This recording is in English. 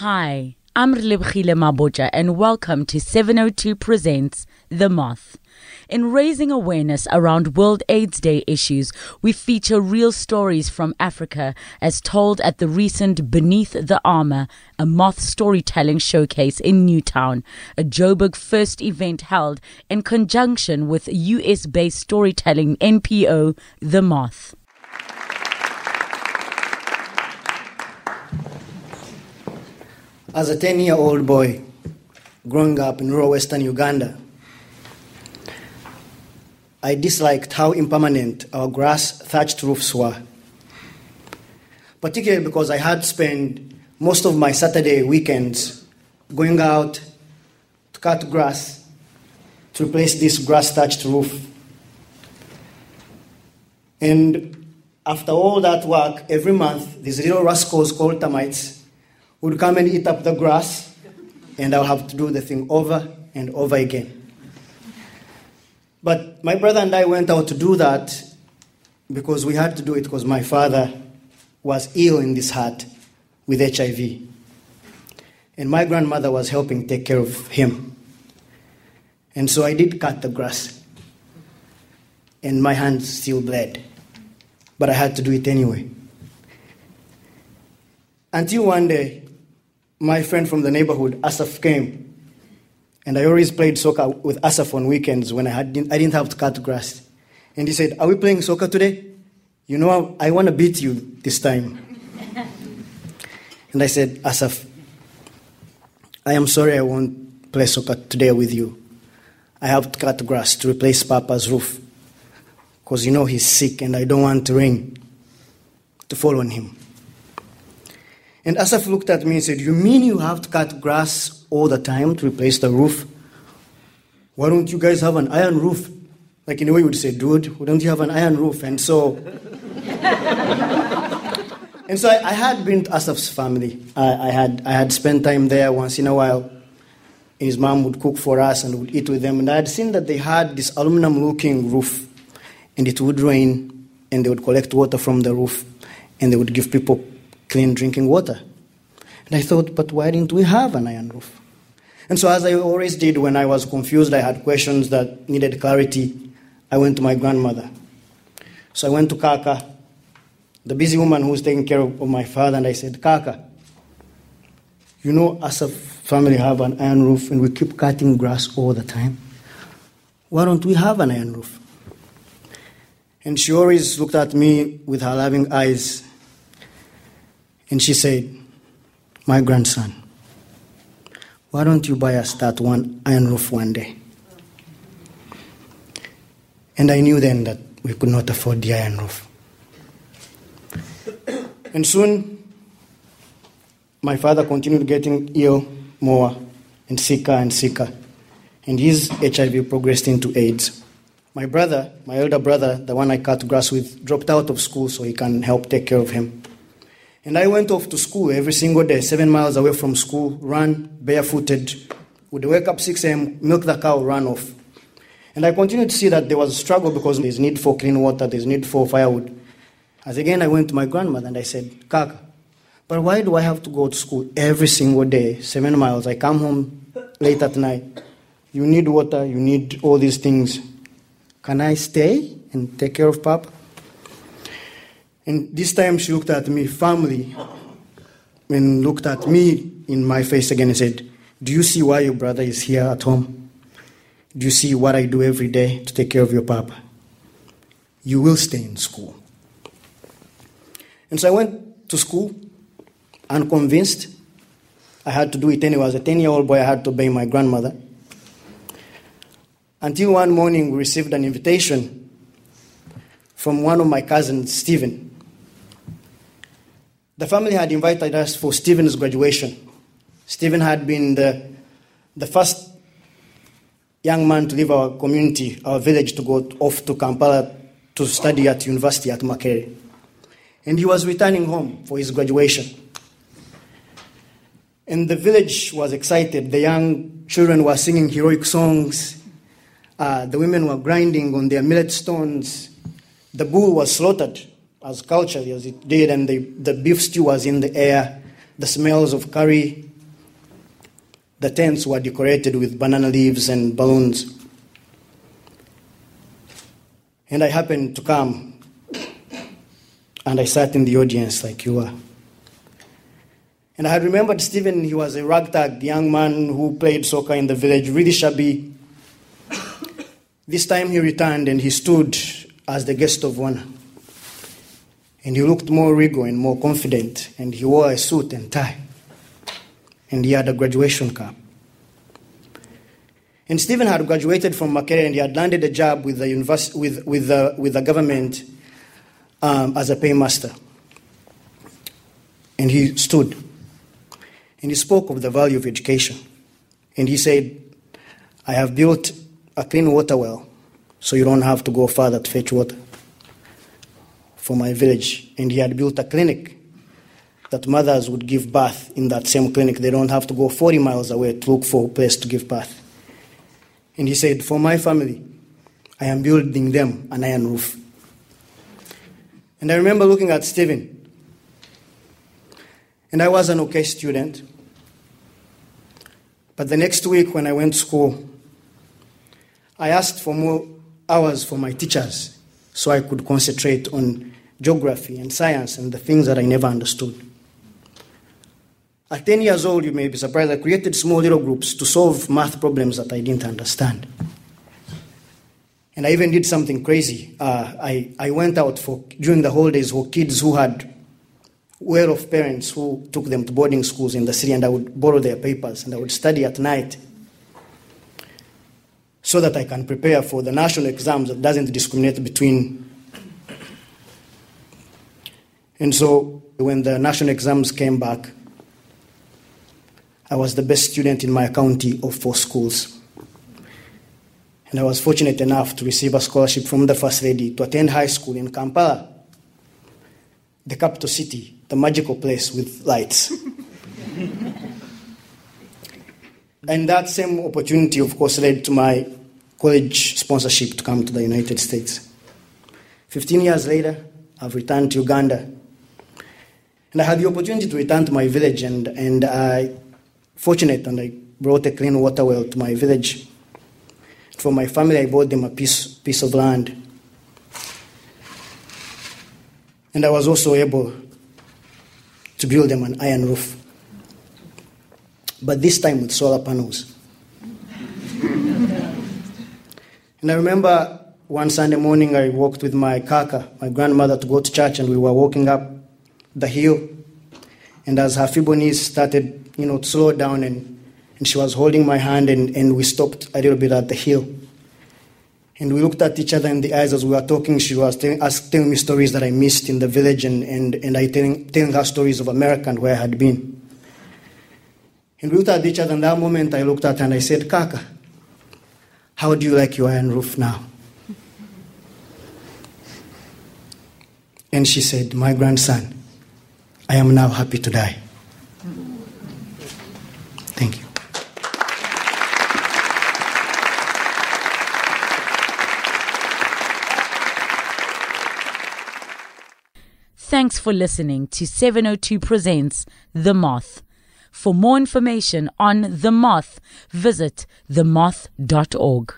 Hi, I'm Relebogile Mabotja and welcome to 702 Presents The Moth. In raising awareness around World AIDS Day issues, we feature real stories from Africa as told at the recent Beneath the Armor, a moth storytelling showcase in Newtown, a Joburg first event held in conjunction with US based storytelling NPO The Moth. As a 10 year old boy growing up in rural western Uganda, I disliked how impermanent our grass thatched roofs were, particularly because I had spent most of my Saturday weekends going out to cut grass to replace this grass thatched roof. And after all that work, every month, these little rascals called termites would come and eat up the grass, and I'll have to do the thing over and over again. But my brother and I went out to do that because we had to do it because my father was ill in this heart with HIV. And my grandmother was helping take care of him. And so I did cut the grass. And my hands still bled. But I had to do it anyway. Until one day, my friend from the neighborhood, Asaf, came. And I always played soccer with Asaf on weekends when I, had, I didn't have to cut grass. And he said, Are we playing soccer today? You know, I, I want to beat you this time. and I said, Asaf, I am sorry I won't play soccer today with you. I have to cut grass to replace Papa's roof. Because you know he's sick and I don't want rain to fall on him. And Asaf looked at me and said, You mean you have to cut grass all the time to replace the roof? Why don't you guys have an iron roof? Like in a way, you would say, Dude, why don't you have an iron roof? And so. and so I, I, had been to Asaf's family. I, I, had, I had spent time there once in a while. His mom would cook for us and would eat with them. And I had seen that they had this aluminum looking roof, and it would rain, and they would collect water from the roof, and they would give people clean drinking water. And I thought, but why didn't we have an iron roof? And so, as I always did when I was confused, I had questions that needed clarity, I went to my grandmother. So I went to Kaka, the busy woman who was taking care of, my father, and I said, Kaka, you know, Asaf's family have an iron roof and we keep cutting grass all the time. Why don't we have an iron roof? And she always looked at me with her loving eyes and she said, My grandson, why don't you buy us that one iron roof one day? And I knew then that we could not afford the iron roof. And soon, my father continued getting ill more and sicker and sicker. And his HIV progressed into AIDS. My brother, my elder brother, the one I cut grass with, dropped out of school so he can help take care of him. And I went off to school every single day, seven miles away from school, run barefooted. Would wake up 6 a.m., milk the cow, run off. And I continued to see that there was a struggle because there's need for clean water, there's need for firewood. As again, I went to my grandmother and I said, Kaka, but why do I have to go to school every single day, seven miles? I come home late at night. You need water, you need all these things. Can I stay and take care of Papa? And this time she looked at me firmly and looked at me in my face again and said, Do you see why your brother is here at home? Do you see what I do every day to take care of your papa? You will stay in school. And so I went to school unconvinced. I had to do it anyway. As a 10 year old boy, I had to obey my grandmother. Until one morning, we received an invitation from one of my cousins, Stephen. The family had invited us for Stephen's graduation. Stephen had been the, the first young man to leave our community, our village, to go off to Kampala to study at university at Makerere. And he was returning home for his graduation. And the village was excited. The young children were singing heroic songs. Uh, the women were grinding on their millet stones. The bull was slaughtered as culturally as it did, and the, the beef stew was in the air, the smells of curry the tents were decorated with banana leaves and balloons. And I happened to come, and I sat in the audience like you were. And I had remembered Stephen, he was a ragtag young man who played soccer in the village, really shabby. This time he returned and he stood as the guest of honor. And he looked more regal and more confident, and he wore a suit and tie. And he had a graduation cap. And Stephen had graduated from Makerere and he had landed a job with the, university, with, with the, with the government um, as a paymaster. And he stood and he spoke of the value of education. And he said, I have built a clean water well so you don't have to go further to fetch water for my village. And he had built a clinic that mothers would give birth in that same clinic. They don't have to go 40 miles away to look for a place to give birth. And he said, For my family, I am building them an iron roof. And I remember looking at Stephen. And I was an okay student. But the next week, when I went to school, I asked for more hours for my teachers so I could concentrate on geography and science and the things that I never understood. At 10 years old, you may be surprised, I created small little groups to solve math problems that I didn't understand. And I even did something crazy. Uh, I, I went out for during the holidays for kids who had well off parents who took them to boarding schools in the city, and I would borrow their papers and I would study at night so that I can prepare for the national exams that doesn't discriminate between. And so when the national exams came back, I was the best student in my county of four schools. And I was fortunate enough to receive a scholarship from the First Lady to attend high school in Kampala, the capital city, the magical place with lights. and that same opportunity, of course, led to my college sponsorship to come to the United States. 15 years later, I've returned to Uganda. And I had the opportunity to return to my village, and, and I fortunate and I brought a clean water well to my village. For my family, I bought them a piece, piece of land. And I was also able to build them an iron roof. But this time with solar panels. and I remember one Sunday morning I walked with my kaka, my grandmother, to go to church, and we were walking up the hill. And as her feeble knees started you know, slow down and, and she was holding my hand and, and we stopped a little bit at the hill. And we looked at each other in the eyes as we were talking. She was telling, us, telling me stories that I missed in the village and, and, and I telling, telling her stories of America and where I had been. And we looked at each other in that moment I looked at her and I said, Kaka, how do you like your iron roof now? And she said, My grandson, I am now happy to die. Thank you. Thanks for listening to 702 Presents The Moth. For more information on The Moth, visit themoth.org.